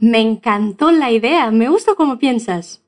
Me encantó la idea. Me gusta cómo piensas.